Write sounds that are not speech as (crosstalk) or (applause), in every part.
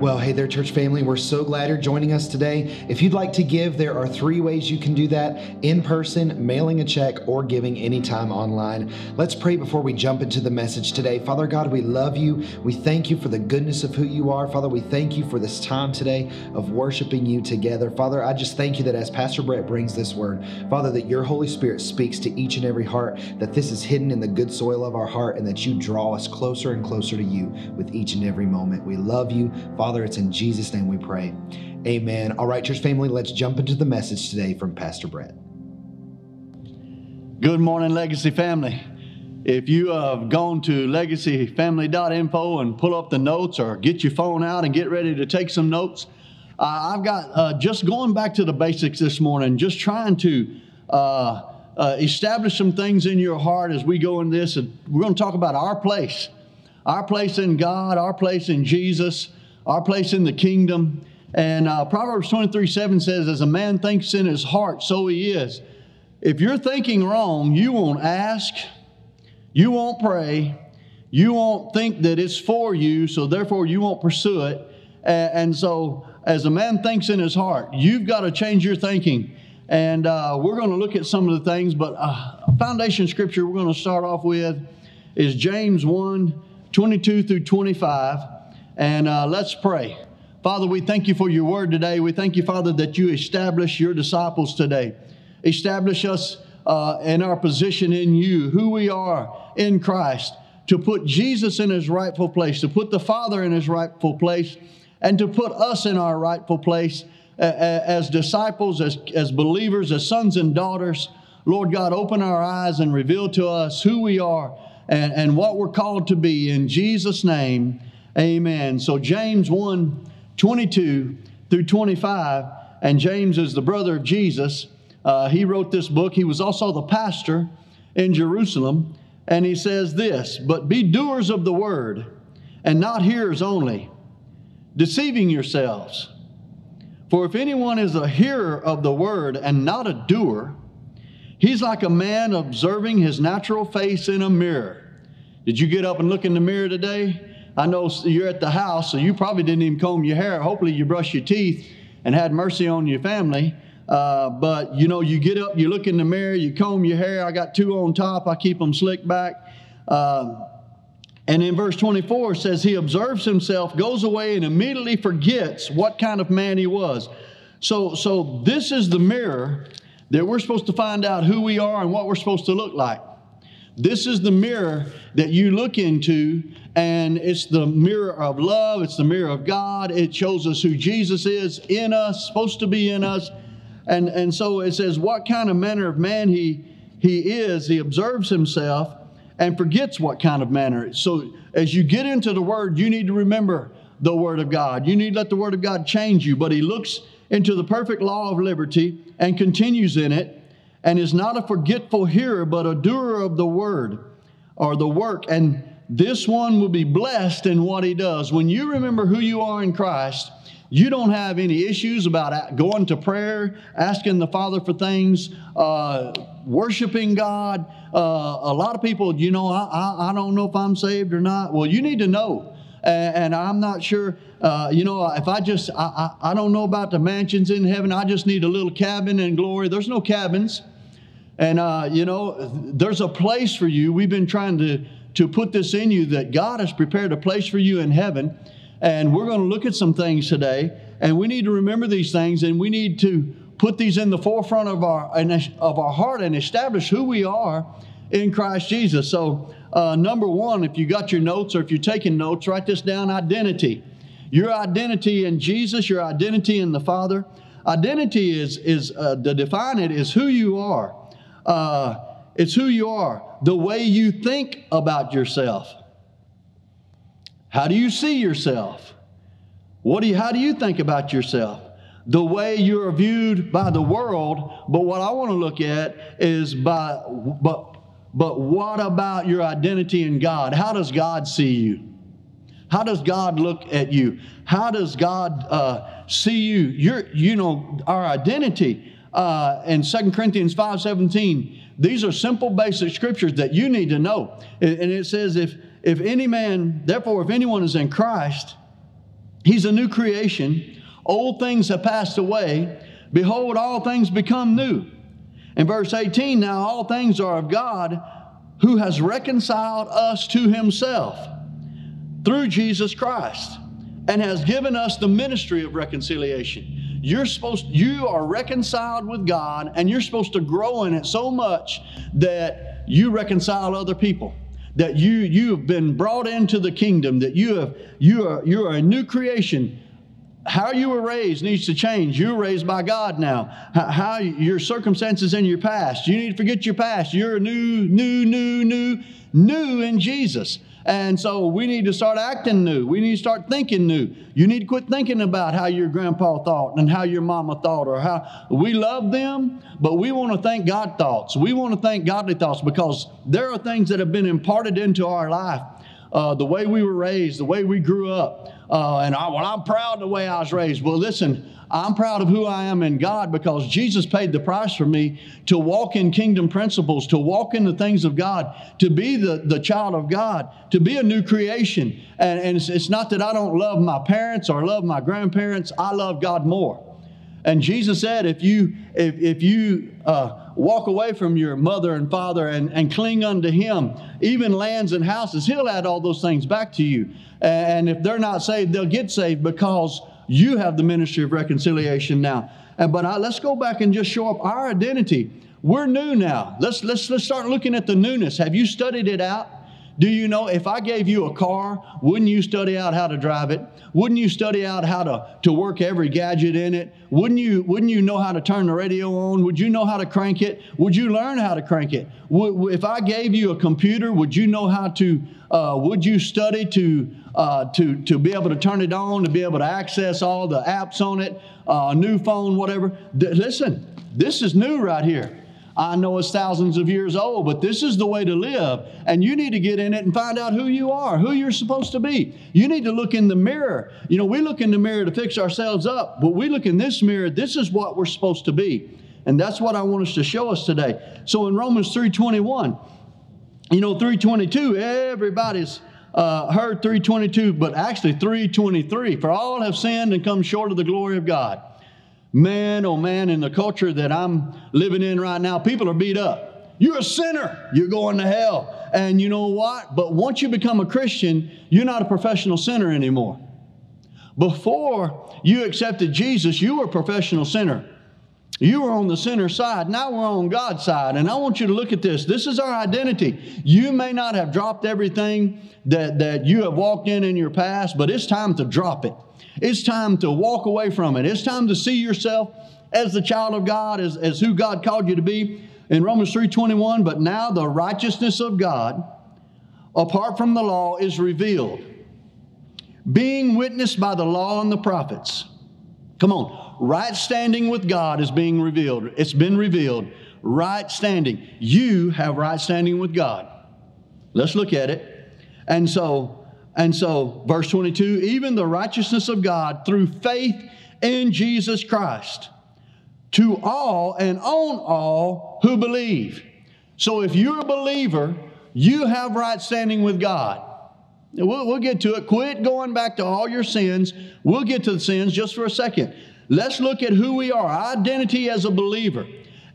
Well, hey there, church family. We're so glad you're joining us today. If you'd like to give, there are three ways you can do that in person, mailing a check, or giving anytime online. Let's pray before we jump into the message today. Father God, we love you. We thank you for the goodness of who you are. Father, we thank you for this time today of worshiping you together. Father, I just thank you that as Pastor Brett brings this word, Father, that your Holy Spirit speaks to each and every heart, that this is hidden in the good soil of our heart, and that you draw us closer and closer to you with each and every moment. We love you. Father, it's in Jesus' name we pray. Amen. All right, church family, let's jump into the message today from Pastor Brett. Good morning, Legacy family. If you have gone to legacyfamily.info and pull up the notes or get your phone out and get ready to take some notes, uh, I've got uh, just going back to the basics this morning, just trying to uh, uh establish some things in your heart as we go in this. And we're going to talk about our place, our place in God, our place in Jesus our place in the kingdom. And uh, Proverbs 23 7 says, As a man thinks in his heart, so he is. If you're thinking wrong, you won't ask, you won't pray, you won't think that it's for you, so therefore you won't pursue it. And so, as a man thinks in his heart, you've got to change your thinking. And uh, we're going to look at some of the things, but uh, foundation scripture we're going to start off with is James 1 22 through 25. And uh, let's pray. Father, we thank you for your word today. We thank you, Father, that you establish your disciples today. Establish us uh, in our position in you, who we are in Christ, to put Jesus in his rightful place, to put the Father in his rightful place, and to put us in our rightful place as disciples, as, as believers, as sons and daughters. Lord God, open our eyes and reveal to us who we are and, and what we're called to be. In Jesus' name, Amen. So James 1 22 through 25, and James is the brother of Jesus. Uh, he wrote this book. He was also the pastor in Jerusalem. And he says this But be doers of the word, and not hearers only, deceiving yourselves. For if anyone is a hearer of the word and not a doer, he's like a man observing his natural face in a mirror. Did you get up and look in the mirror today? I know you're at the house, so you probably didn't even comb your hair. Hopefully, you brushed your teeth and had mercy on your family. Uh, but you know, you get up, you look in the mirror, you comb your hair. I got two on top, I keep them slicked back. Uh, and in verse 24 it says, He observes himself, goes away, and immediately forgets what kind of man he was. So, so this is the mirror that we're supposed to find out who we are and what we're supposed to look like. This is the mirror that you look into and it's the mirror of love, it's the mirror of God. It shows us who Jesus is in us, supposed to be in us. And, and so it says, what kind of manner of man he, he is. He observes himself and forgets what kind of manner. So as you get into the Word, you need to remember the Word of God. You need to let the Word of God change you. But he looks into the perfect law of liberty and continues in it and is not a forgetful hearer, but a doer of the Word or the work. And this one will be blessed in what he does. When you remember who you are in Christ, you don't have any issues about going to prayer, asking the Father for things, uh, worshiping God. Uh, a lot of people, you know, I, I, I, don't know if I'm saved or not. Well, you need to know. And, I'm not sure, uh, you know, if I just, I, I, I don't know about the mansions in heaven. I just need a little cabin in glory. There's no cabins. And, uh, you know, there's a place for you. We've been trying to to put this in you that God has prepared a place for you in heaven. And we're going to look at some things today. And we need to remember these things and we need to put these in the forefront of our, of our heart and establish who we are in Christ Jesus. So, uh, number one, if you got your notes or if you're taking notes, write this down identity. Your identity in Jesus, your identity in the Father. Identity is, is uh, to define it, is who you are. Uh, it's who you are, the way you think about yourself. How do you see yourself? What do you, how do you think about yourself? The way you're viewed by the world, but what I want to look at is by but but what about your identity in God? How does God see you? How does God look at you? How does God uh, see you? You're, you know, our identity uh, in 2 Corinthians 5 17 these are simple, basic scriptures that you need to know. And it says, if, if any man, therefore, if anyone is in Christ, He's a new creation. Old things have passed away. Behold, all things become new. In verse 18, now all things are of God who has reconciled us to himself through Jesus Christ and has given us the ministry of reconciliation. You're supposed you are reconciled with God and you're supposed to grow in it so much that you reconcile other people. That you you have been brought into the kingdom, that you have you are you are a new creation how you were raised needs to change. You were raised by God now. How, your circumstances in your past, you need to forget your past. You're a new, new, new, new, new in Jesus. And so we need to start acting new. We need to start thinking new. You need to quit thinking about how your grandpa thought and how your mama thought or how we love them, but we want to thank God thoughts. We want to thank godly thoughts because there are things that have been imparted into our life. Uh, the way we were raised, the way we grew up, uh, and I, well, I'm proud the way I was raised. Well, listen, I'm proud of who I am in God because Jesus paid the price for me to walk in kingdom principles, to walk in the things of God, to be the, the child of God, to be a new creation. And, and it's, it's not that I don't love my parents or love my grandparents, I love God more. And Jesus said, if you, if, if you, uh, walk away from your mother and father and, and cling unto him, even lands and houses, he'll add all those things back to you. And if they're not saved, they'll get saved because you have the ministry of reconciliation now. And, but I, let's go back and just show up our identity. We're new now. Let's, let's, let's start looking at the newness. Have you studied it out? Do you know if I gave you a car, wouldn't you study out how to drive it? Wouldn't you study out how to, to work every gadget in it? Wouldn't you, wouldn't you know how to turn the radio on? Would you know how to crank it? Would you learn how to crank it? If I gave you a computer, would you know how to, uh, would you study to, uh, to, to be able to turn it on, to be able to access all the apps on it, uh, a new phone, whatever? D- listen, this is new right here. I know it's thousands of years old, but this is the way to live. And you need to get in it and find out who you are, who you're supposed to be. You need to look in the mirror. You know, we look in the mirror to fix ourselves up, but we look in this mirror, this is what we're supposed to be. And that's what I want us to show us today. So in Romans 3:21, you know, 322, everybody's uh, heard 322, but actually 323. For all have sinned and come short of the glory of God. Man, oh man, in the culture that I'm living in right now, people are beat up. You're a sinner. You're going to hell. And you know what? But once you become a Christian, you're not a professional sinner anymore. Before you accepted Jesus, you were a professional sinner. You were on the sinner side. Now we're on God's side. And I want you to look at this. This is our identity. You may not have dropped everything that, that you have walked in in your past, but it's time to drop it. It's time to walk away from it. It's time to see yourself as the child of God, as, as who God called you to be. In Romans 3:21, but now the righteousness of God, apart from the law, is revealed, being witnessed by the law and the prophets. Come on, right standing with God is being revealed. It's been revealed. Right standing. You have right standing with God. Let's look at it. And so and so, verse 22 even the righteousness of God through faith in Jesus Christ to all and on all who believe. So, if you're a believer, you have right standing with God. We'll, we'll get to it. Quit going back to all your sins. We'll get to the sins just for a second. Let's look at who we are, our identity as a believer.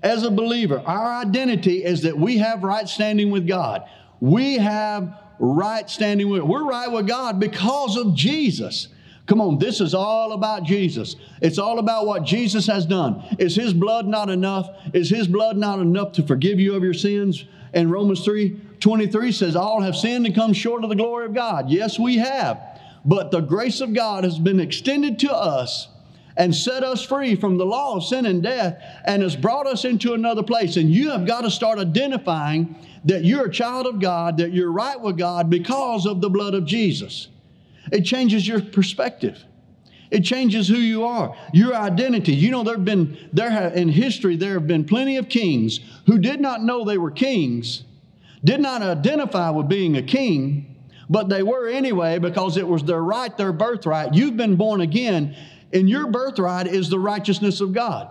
As a believer, our identity is that we have right standing with God. We have right standing with. We're right with God because of Jesus. Come on, this is all about Jesus. It's all about what Jesus has done. Is His blood not enough? Is His blood not enough to forgive you of your sins? And Romans 3 23 says, All have sinned and come short of the glory of God. Yes, we have. But the grace of God has been extended to us and set us free from the law of sin and death and has brought us into another place. And you have got to start identifying that you're a child of God, that you're right with God because of the blood of Jesus. It changes your perspective. It changes who you are, your identity. You know, there have been there have, in history there have been plenty of kings who did not know they were kings, did not identify with being a king, but they were anyway because it was their right, their birthright. You've been born again, and your birthright is the righteousness of God.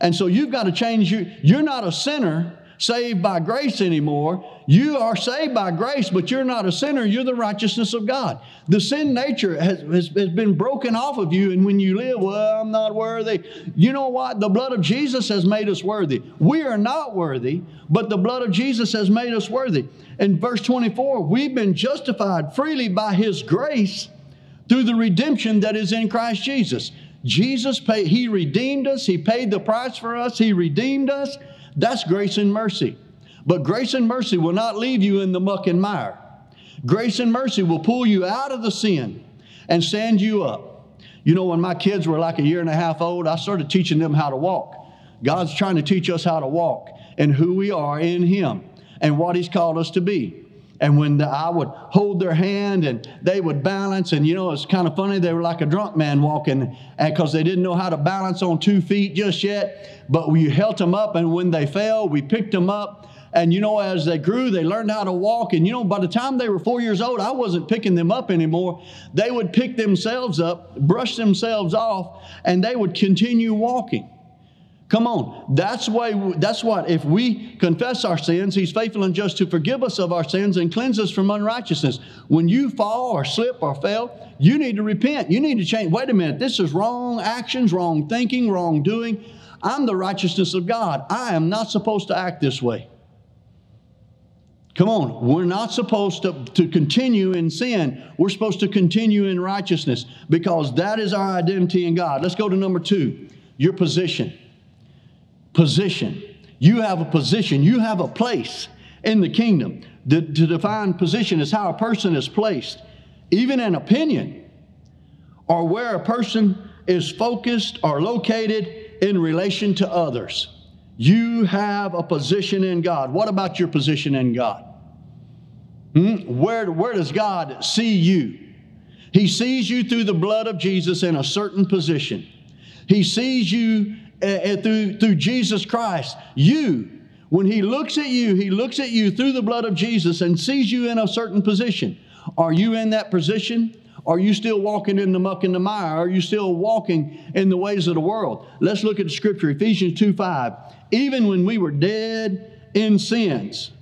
And so you've got to change you. You're not a sinner saved by grace anymore. You are saved by grace, but you're not a sinner. You're the righteousness of God. The sin nature has, has, has, been broken off of you. And when you live, well, I'm not worthy. You know what? The blood of Jesus has made us worthy. We are not worthy, but the blood of Jesus has made us worthy. In verse 24, we've been justified freely by his grace through the redemption that is in Christ Jesus. Jesus paid, he redeemed us, he paid the price for us, he redeemed us. That's grace and mercy. But grace and mercy will not leave you in the muck and mire. Grace and mercy will pull you out of the sin and stand you up. You know, when my kids were like a year and a half old, I started teaching them how to walk. God's trying to teach us how to walk and who we are in Him and what He's called us to be. And when the, I would hold their hand and they would balance, and you know, it's kind of funny, they were like a drunk man walking because they didn't know how to balance on two feet just yet. But we held them up, and when they fell, we picked them up. And you know, as they grew, they learned how to walk. And you know, by the time they were four years old, I wasn't picking them up anymore. They would pick themselves up, brush themselves off, and they would continue walking. Come on. That's why that's what if we confess our sins, he's faithful and just to forgive us of our sins and cleanse us from unrighteousness. When you fall or slip or fail, you need to repent. You need to change. Wait a minute. This is wrong actions, wrong thinking, wrong doing. I'm the righteousness of God. I am not supposed to act this way. Come on, we're not supposed to, to continue in sin. We're supposed to continue in righteousness because that is our identity in God. Let's go to number two your position position. You have a position, you have a place in the kingdom. The, to define position is how a person is placed, even an opinion, or where a person is focused or located in relation to others. You have a position in God. What about your position in God? Hmm? Where, where does God see you? He sees you through the blood of Jesus in a certain position. He sees you uh, through, through Jesus Christ. You, when He looks at you, He looks at you through the blood of Jesus and sees you in a certain position. Are you in that position? Are you still walking in the muck and the mire? Are you still walking in the ways of the world? Let's look at the scripture, Ephesians 2 5. Even when we were dead in sins,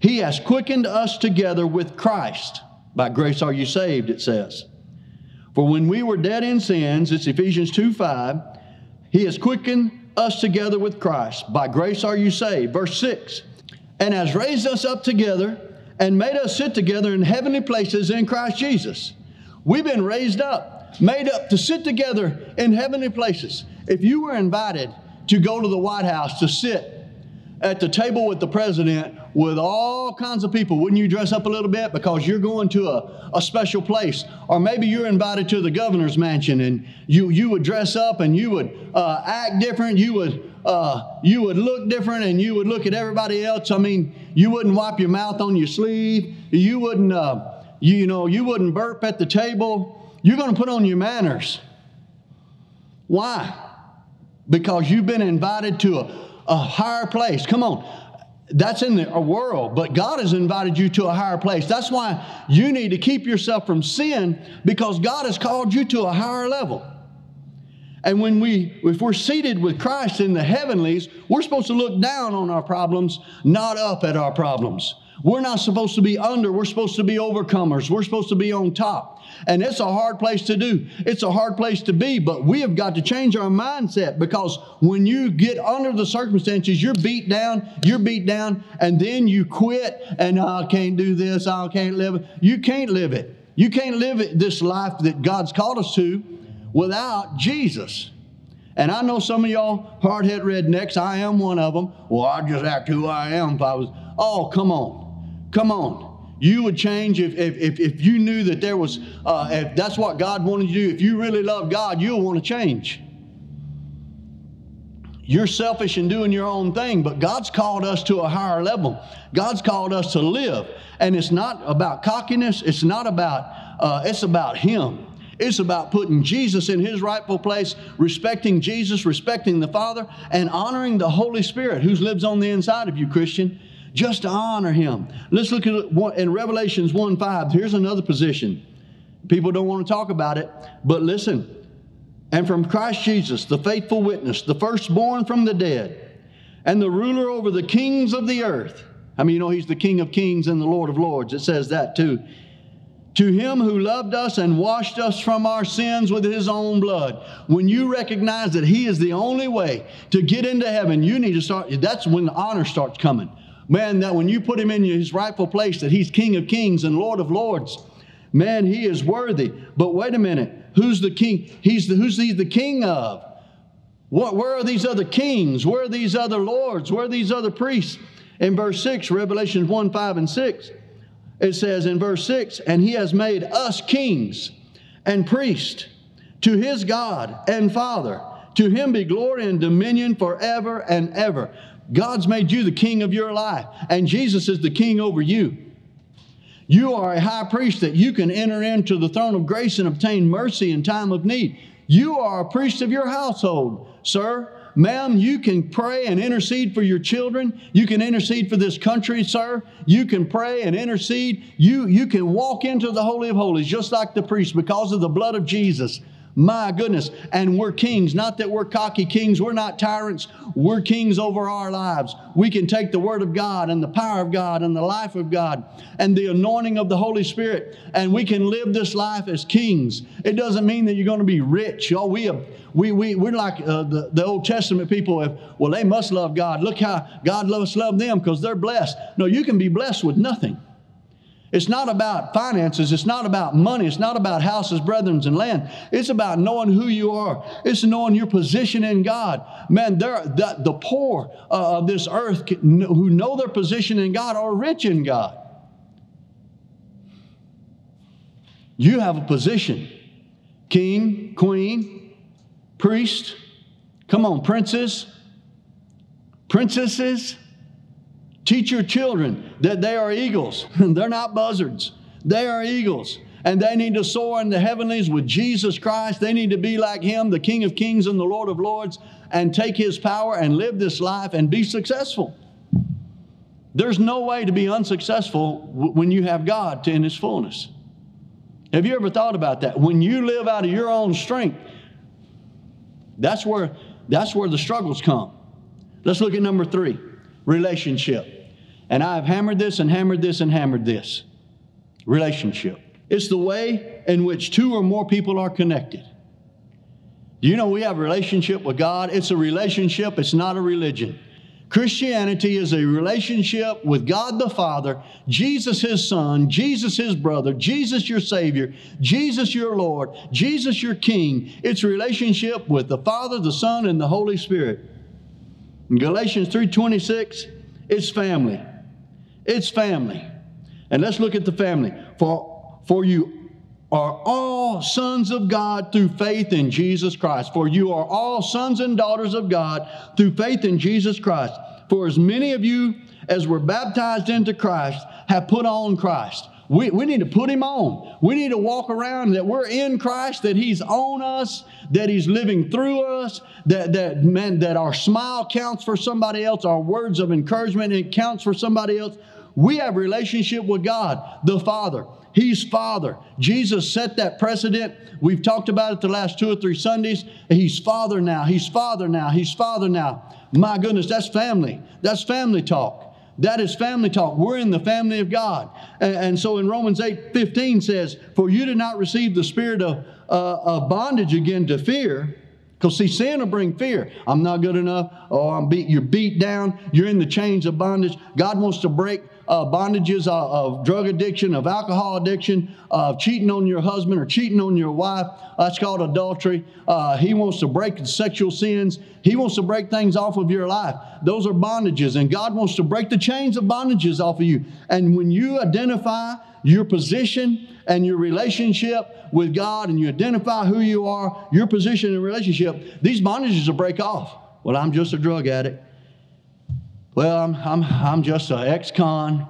He has quickened us together with Christ. By grace are you saved, it says. For when we were dead in sins, it's Ephesians 2 5, he has quickened us together with Christ. By grace are you saved. Verse 6 And has raised us up together and made us sit together in heavenly places in Christ Jesus. We've been raised up, made up to sit together in heavenly places. If you were invited to go to the White House to sit at the table with the president with all kinds of people, wouldn't you dress up a little bit because you're going to a, a special place? Or maybe you're invited to the governor's mansion and you, you would dress up and you would uh, act different. You would, uh, you would look different and you would look at everybody else. I mean, you wouldn't wipe your mouth on your sleeve. You wouldn't, uh, you, you know, you wouldn't burp at the table. You're going to put on your manners. Why? Because you've been invited to a a higher place. Come on. That's in the world, but God has invited you to a higher place. That's why you need to keep yourself from sin because God has called you to a higher level. And when we, if we're seated with Christ in the heavenlies, we're supposed to look down on our problems, not up at our problems. We're not supposed to be under, we're supposed to be overcomers. We're supposed to be on top. And it's a hard place to do. It's a hard place to be, but we have got to change our mindset because when you get under the circumstances, you're beat down, you're beat down, and then you quit and oh, I can't do this, ah, I can't live it. You can't live it. You can't live it, this life that God's called us to without Jesus. And I know some of y'all hard head rednecks, I am one of them. Well, I'd just act who I am if I was. Oh, come on. Come on. You would change if, if, if, if you knew that there was, uh, if that's what God wanted you to do. If you really love God, you'll want to change. You're selfish in doing your own thing, but God's called us to a higher level. God's called us to live. And it's not about cockiness, it's not about, uh, it's about Him. It's about putting Jesus in his rightful place, respecting Jesus, respecting the Father, and honoring the Holy Spirit who lives on the inside of you, Christian just to honor him. Let's look at one, in Revelations 1 5. Here's another position. People don't want to talk about it, but listen. And from Christ Jesus, the faithful witness, the firstborn from the dead, and the ruler over the kings of the earth. I mean, you know, he's the King of kings and the Lord of lords. It says that too. To him who loved us and washed us from our sins with his own blood. When you recognize that he is the only way to get into heaven, you need to start, that's when the honor starts coming. Man, that when you put him in his rightful place, that he's King of kings and Lord of lords, man, he is worthy. But wait a minute, who's the king? He's the, who's he the king of? What, where are these other kings? Where are these other lords? Where are these other priests? In verse 6, Revelation 1 5 and 6, it says in verse 6, and he has made us kings and priests to his God and Father. To him be glory and dominion forever and ever. God's made you the king of your life, and Jesus is the king over you. You are a high priest that you can enter into the throne of grace and obtain mercy in time of need. You are a priest of your household, sir. Ma'am, you can pray and intercede for your children. You can intercede for this country, sir. You can pray and intercede. You, you can walk into the Holy of Holies just like the priest because of the blood of Jesus. My goodness. And we're kings. Not that we're cocky kings. We're not tyrants. We're kings over our lives. We can take the Word of God and the power of God and the life of God and the anointing of the Holy Spirit and we can live this life as kings. It doesn't mean that you're going to be rich. Oh, we, we, we, we're like uh, the, the Old Testament people. Well, they must love God. Look how God loves love them because they're blessed. No, you can be blessed with nothing. It's not about finances. It's not about money. It's not about houses, brethren, and land. It's about knowing who you are. It's knowing your position in God. Man, the, the poor uh, of this earth who know their position in God are rich in God. You have a position king, queen, priest. Come on, princes, princesses. Teach your children that they are eagles. (laughs) They're not buzzards. They are eagles. And they need to soar in the heavenlies with Jesus Christ. They need to be like Him, the King of Kings and the Lord of Lords, and take His power and live this life and be successful. There's no way to be unsuccessful when you have God in His fullness. Have you ever thought about that? When you live out of your own strength, that's where, that's where the struggles come. Let's look at number three relationship. And I've hammered this and hammered this and hammered this. Relationship. It's the way in which two or more people are connected. Do you know we have a relationship with God? It's a relationship, it's not a religion. Christianity is a relationship with God the Father, Jesus His Son, Jesus His brother, Jesus your Savior, Jesus your Lord, Jesus your King. It's relationship with the Father, the Son, and the Holy Spirit. In Galatians 3:26, it's family. It's family. And let's look at the family. For, for you are all sons of God through faith in Jesus Christ. For you are all sons and daughters of God through faith in Jesus Christ. For as many of you as were baptized into Christ have put on Christ. We, we need to put him on. We need to walk around that we're in Christ, that he's on us, that he's living through us, that, that, man, that our smile counts for somebody else, our words of encouragement it counts for somebody else. We have relationship with God, the Father. He's Father. Jesus set that precedent. We've talked about it the last two or three Sundays. He's Father now. He's Father now. He's Father now. My goodness, that's family. That's family talk. That is family talk. We're in the family of God. And, and so in Romans 8 15 says, For you did not receive the spirit of, uh, of bondage again to fear. Because see, sin will bring fear. I'm not good enough. Oh, I'm beat. You're beat down. You're in the chains of bondage. God wants to break uh, bondages of, of, drug addiction, of alcohol addiction, of cheating on your husband or cheating on your wife. That's called adultery. Uh, he wants to break sexual sins. He wants to break things off of your life. Those are bondages, and God wants to break the chains of bondages off of you. And when you identify your position and your relationship with God and you identify who you are, your position and relationship, these bondages will break off. Well, I'm just a drug addict. Well, I'm, I'm, I'm just an ex con.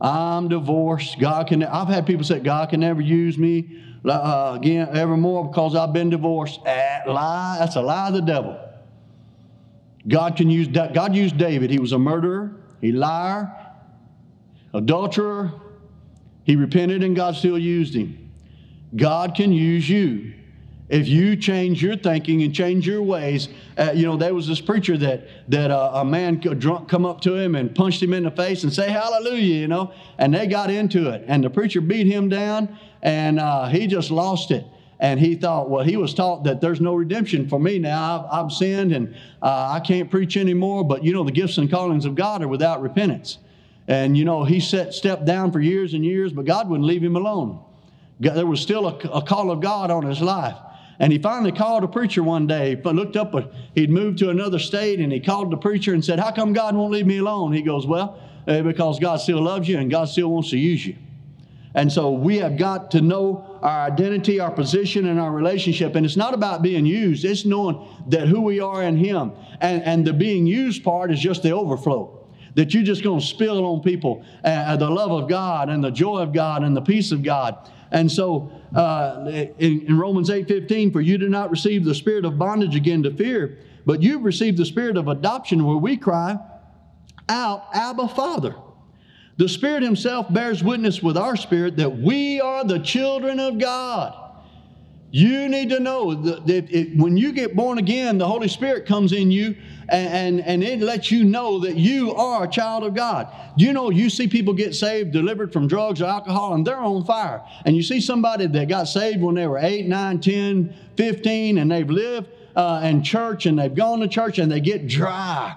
I'm divorced. God can. I've had people say God can never use me uh, again evermore because I've been divorced. That lie. That's a lie of the devil. God can use. God used David. He was a murderer. He liar, adulterer. He repented, and God still used him. God can use you if you change your thinking and change your ways, uh, you know, there was this preacher that that uh, a man a drunk come up to him and punched him in the face and say hallelujah, you know, and they got into it, and the preacher beat him down, and uh, he just lost it. And he thought, well, he was taught that there's no redemption for me now. I've, I've sinned and uh, I can't preach anymore. But you know, the gifts and callings of God are without repentance. And you know, he set stepped down for years and years, but God wouldn't leave him alone. There was still a, a call of God on his life. And he finally called a preacher one day, but looked up, he'd moved to another state, and he called the preacher and said, How come God won't leave me alone? He goes, Well, uh, because God still loves you and God still wants to use you. And so we have got to know our identity, our position, and our relationship. And it's not about being used, it's knowing that who we are in Him. And, and the being used part is just the overflow. That you're just going to spill on people uh, the love of God and the joy of God and the peace of God. And so uh, in, in Romans 8 15, for you did not receive the spirit of bondage again to fear, but you've received the spirit of adoption where we cry out, Abba, Father. The Spirit Himself bears witness with our spirit that we are the children of God. You need to know that it, when you get born again, the Holy Spirit comes in you and, and, and, it lets you know that you are a child of God. You know, you see people get saved, delivered from drugs or alcohol, and they're on fire. And you see somebody that got saved when they were 8, 9, 10, 15, and they've lived uh, in church and they've gone to church and they get dry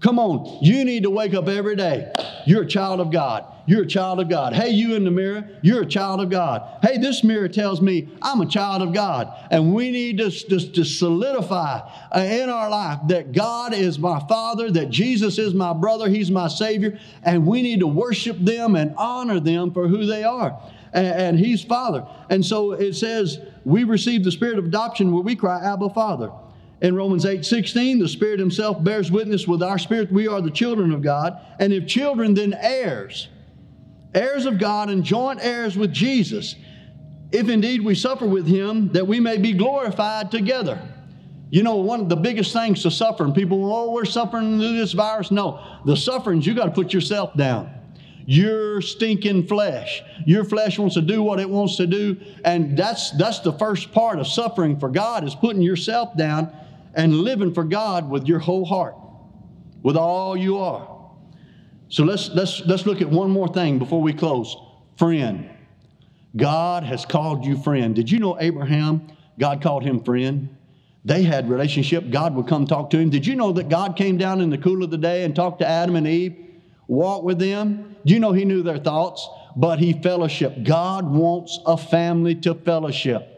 Come on, you need to wake up every day. You're a child of God. You're a child of God. Hey, you in the mirror, you're a child of God. Hey, this mirror tells me I'm a child of God. And we need to, to, to solidify uh, in our life that God is my Father, that Jesus is my brother, He's my Savior, and we need to worship them and honor them for who they are. And, and He's Father. And so it says, we receive the spirit of adoption where we cry, Abba, Father. In Romans 8 16, the Spirit Himself bears witness with our spirit we are the children of God. And if children, then heirs, heirs of God and joint heirs with Jesus, if indeed we suffer with Him, that we may be glorified together. You know, one of the biggest things to suffer, and people, oh, we're suffering through this virus. No, the sufferings, you got to put yourself down. Your stinking flesh. Your flesh wants to do what it wants to do. And that's that's the first part of suffering for God is putting yourself down and living for God with your whole heart, with all you are. So let's, let's, let's look at one more thing before we close. Friend. God has called you friend. Did you know Abraham, God called him friend? They had relationship. God would come talk to him. Did you know that God came down in the cool of the day and talked to Adam and Eve, walked with them? Do you know he knew their thoughts? But he fellowship. God wants a family to fellowship.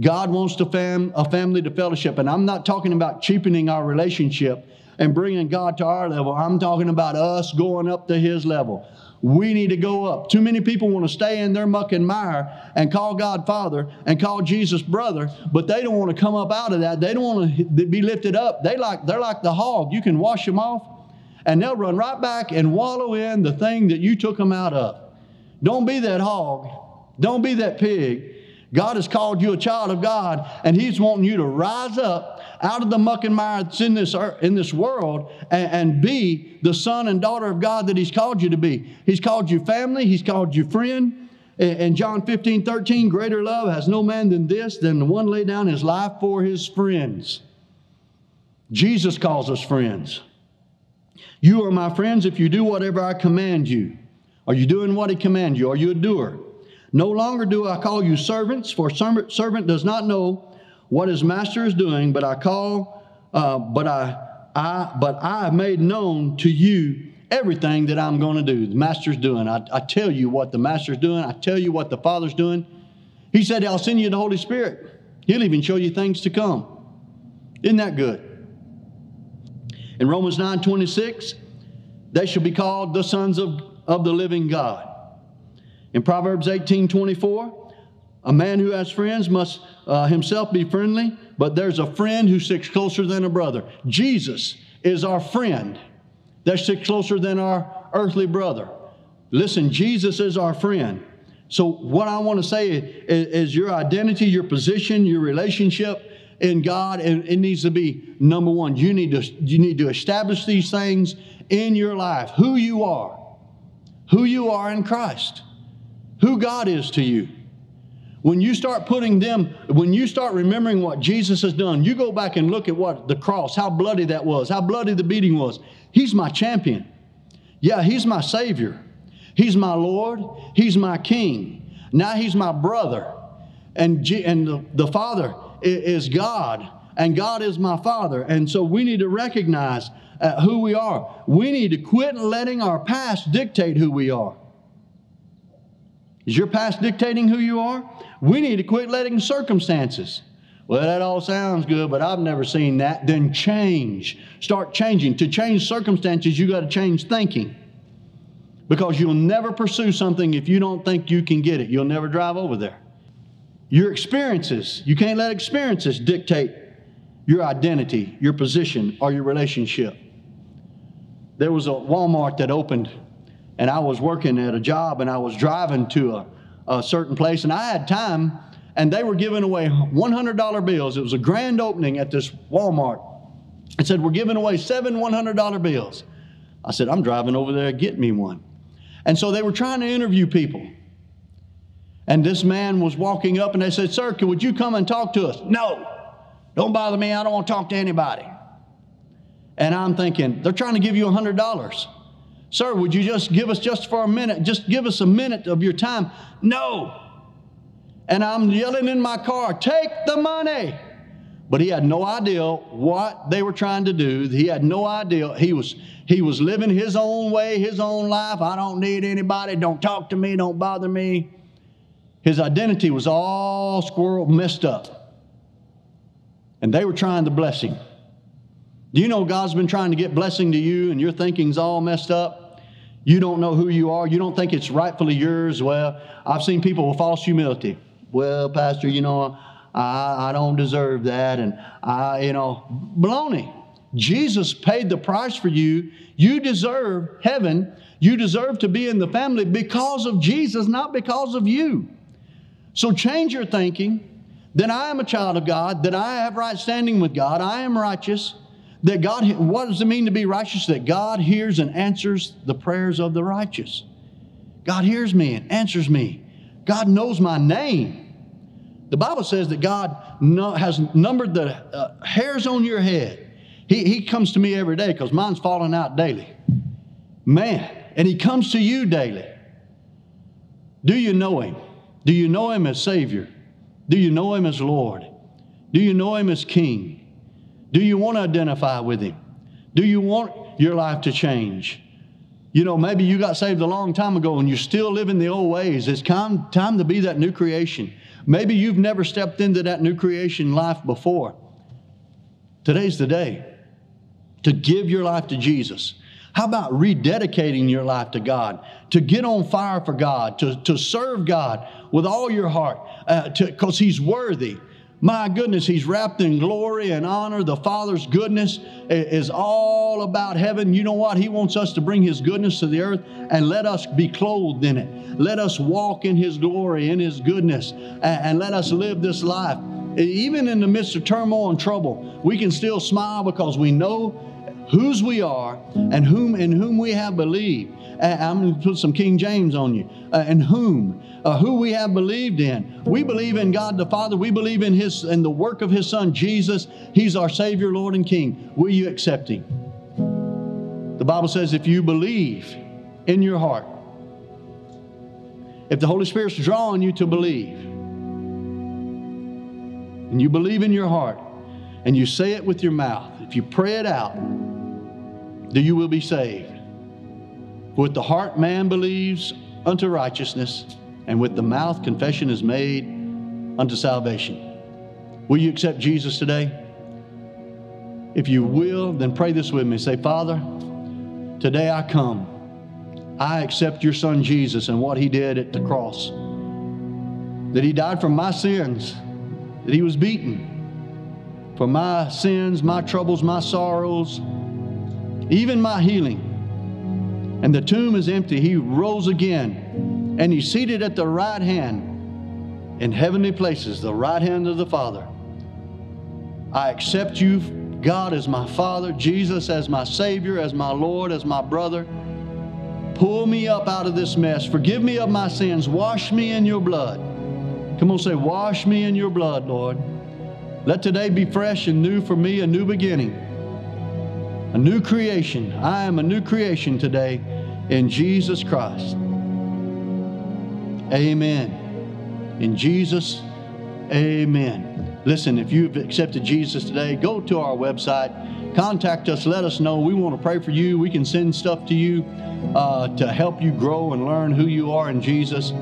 God wants fam- a family to fellowship. And I'm not talking about cheapening our relationship and bringing God to our level. I'm talking about us going up to His level. We need to go up. Too many people want to stay in their muck and mire and call God Father and call Jesus brother, but they don't want to come up out of that. They don't want to be lifted up. They like they're like the hog. You can wash them off, and they'll run right back and wallow in the thing that you took them out of. Don't be that hog. Don't be that pig. God has called you a child of God, and He's wanting you to rise up out of the muck and mire that's in this, earth, in this world and, and be the son and daughter of God that He's called you to be. He's called you family, He's called you friend. In John 15, 13, greater love has no man than this, than the one lay down his life for his friends. Jesus calls us friends. You are my friends if you do whatever I command you. Are you doing what he commands you? Are you a doer? No longer do I call you servants, for servant does not know what his master is doing, but I call, uh, but I, I, but I have made known to you everything that I'm going to do. The master's doing. I, I tell you what the master's doing. I tell you what the father's doing. He said, I'll send you the Holy Spirit. He'll even show you things to come. Isn't that good? In Romans 9 26, they shall be called the sons of, of the living God. In Proverbs 18 24, a man who has friends must uh, himself be friendly, but there's a friend who sticks closer than a brother. Jesus is our friend that sticks closer than our earthly brother. Listen, Jesus is our friend. So, what I want to say is, is your identity, your position, your relationship in God, and it needs to be number one. You need to you need to establish these things in your life. Who you are, who you are in Christ who God is to you. When you start putting them, when you start remembering what Jesus has done, you go back and look at what the cross, how bloody that was, how bloody the beating was. He's my champion. Yeah, He's my Savior. He's my Lord. He's my King. Now He's my brother. And, G- and the, the Father is God, and God is my Father. And so we need to recognize uh, who we are. We need to quit letting our past dictate who we are. Is your past dictating who you are? We need to quit letting circumstances. Well, that all sounds good, but I've never seen that. Then change. Start changing. To change circumstances, you got to change thinking. Because you'll never pursue something if you don't think you can get it. You'll never drive over there. Your experiences, you can't let experiences dictate your identity, your position, or your relationship. There was a Walmart that opened and I was working at a job and I was driving to a, a certain place and I had time and they were giving away $100 bills. It was a grand opening at this Walmart. It said, We're giving away seven $100 bills. I said, I'm driving over there, get me one. And so they were trying to interview people. And this man was walking up and they said, Sir, would you come and talk to us? No, don't bother me. I don't want to talk to anybody. And I'm thinking, they're trying to give you $100. Sir, would you just give us just for a minute, just give us a minute of your time? No. And I'm yelling in my car, take the money. But he had no idea what they were trying to do. He had no idea. He was, he was living his own way, his own life. I don't need anybody. Don't talk to me. Don't bother me. His identity was all squirrel messed up. And they were trying to bless him. Do you know God's been trying to get blessing to you and your thinking's all messed up? You don't know who you are. You don't think it's rightfully yours. Well, I've seen people with false humility. Well, Pastor, you know, I, I don't deserve that. And I, you know, baloney. Jesus paid the price for you. You deserve heaven. You deserve to be in the family because of Jesus, not because of you. So change your thinking. that I am a child of God, that I have right standing with God, I am righteous. That God, what does it mean to be righteous? That God hears and answers the prayers of the righteous. God hears me and answers me. God knows my name. The Bible says that God has numbered the uh, hairs on your head. He, he comes to me every day because mine's falling out daily. Man, and He comes to you daily. Do you know Him? Do you know Him as Savior? Do you know Him as Lord? Do you know Him as King? Do you want to identify with Him? Do you want your life to change? You know, maybe you got saved a long time ago and you're still living the old ways. It's time, time to be that new creation. Maybe you've never stepped into that new creation life before. Today's the day to give your life to Jesus. How about rededicating your life to God, to get on fire for God, to, to serve God with all your heart, because uh, He's worthy. My goodness, He's wrapped in glory and honor. The Father's goodness is all about heaven. You know what? He wants us to bring His goodness to the earth and let us be clothed in it. Let us walk in His glory, in His goodness, and let us live this life. Even in the midst of turmoil and trouble, we can still smile because we know whose we are and whom in whom we have believed. I'm going to put some King James on you. Uh, and whom, uh, who we have believed in. We believe in God the Father. We believe in His in the work of His Son Jesus. He's our Savior, Lord, and King. Will you accept Him? The Bible says, if you believe in your heart, if the Holy Spirit's drawing you to believe, and you believe in your heart, and you say it with your mouth, if you pray it out, then you will be saved. With the heart man believes unto righteousness, and with the mouth confession is made unto salvation. Will you accept Jesus today? If you will, then pray this with me. Say, Father, today I come. I accept your son Jesus and what he did at the cross. That he died for my sins, that he was beaten for my sins, my troubles, my sorrows, even my healing and the tomb is empty. He rose again, and he's seated at the right hand in heavenly places, the right hand of the Father. I accept you, God, as my Father, Jesus as my Savior, as my Lord, as my brother. Pull me up out of this mess. Forgive me of my sins. Wash me in your blood. Come on, say, Wash me in your blood, Lord. Let today be fresh and new for me, a new beginning, a new creation. I am a new creation today in Jesus Christ. Amen. In Jesus, amen. Listen, if you've accepted Jesus today, go to our website, contact us, let us know. We want to pray for you. We can send stuff to you uh, to help you grow and learn who you are in Jesus.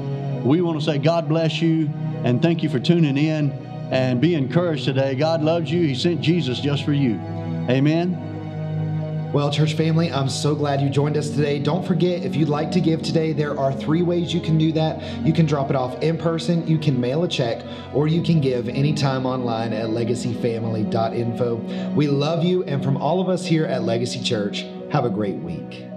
We want to say, God bless you and thank you for tuning in and be encouraged today. God loves you. He sent Jesus just for you. Amen. Well, church family, I'm so glad you joined us today. Don't forget, if you'd like to give today, there are three ways you can do that. You can drop it off in person, you can mail a check, or you can give anytime online at legacyfamily.info. We love you, and from all of us here at Legacy Church, have a great week.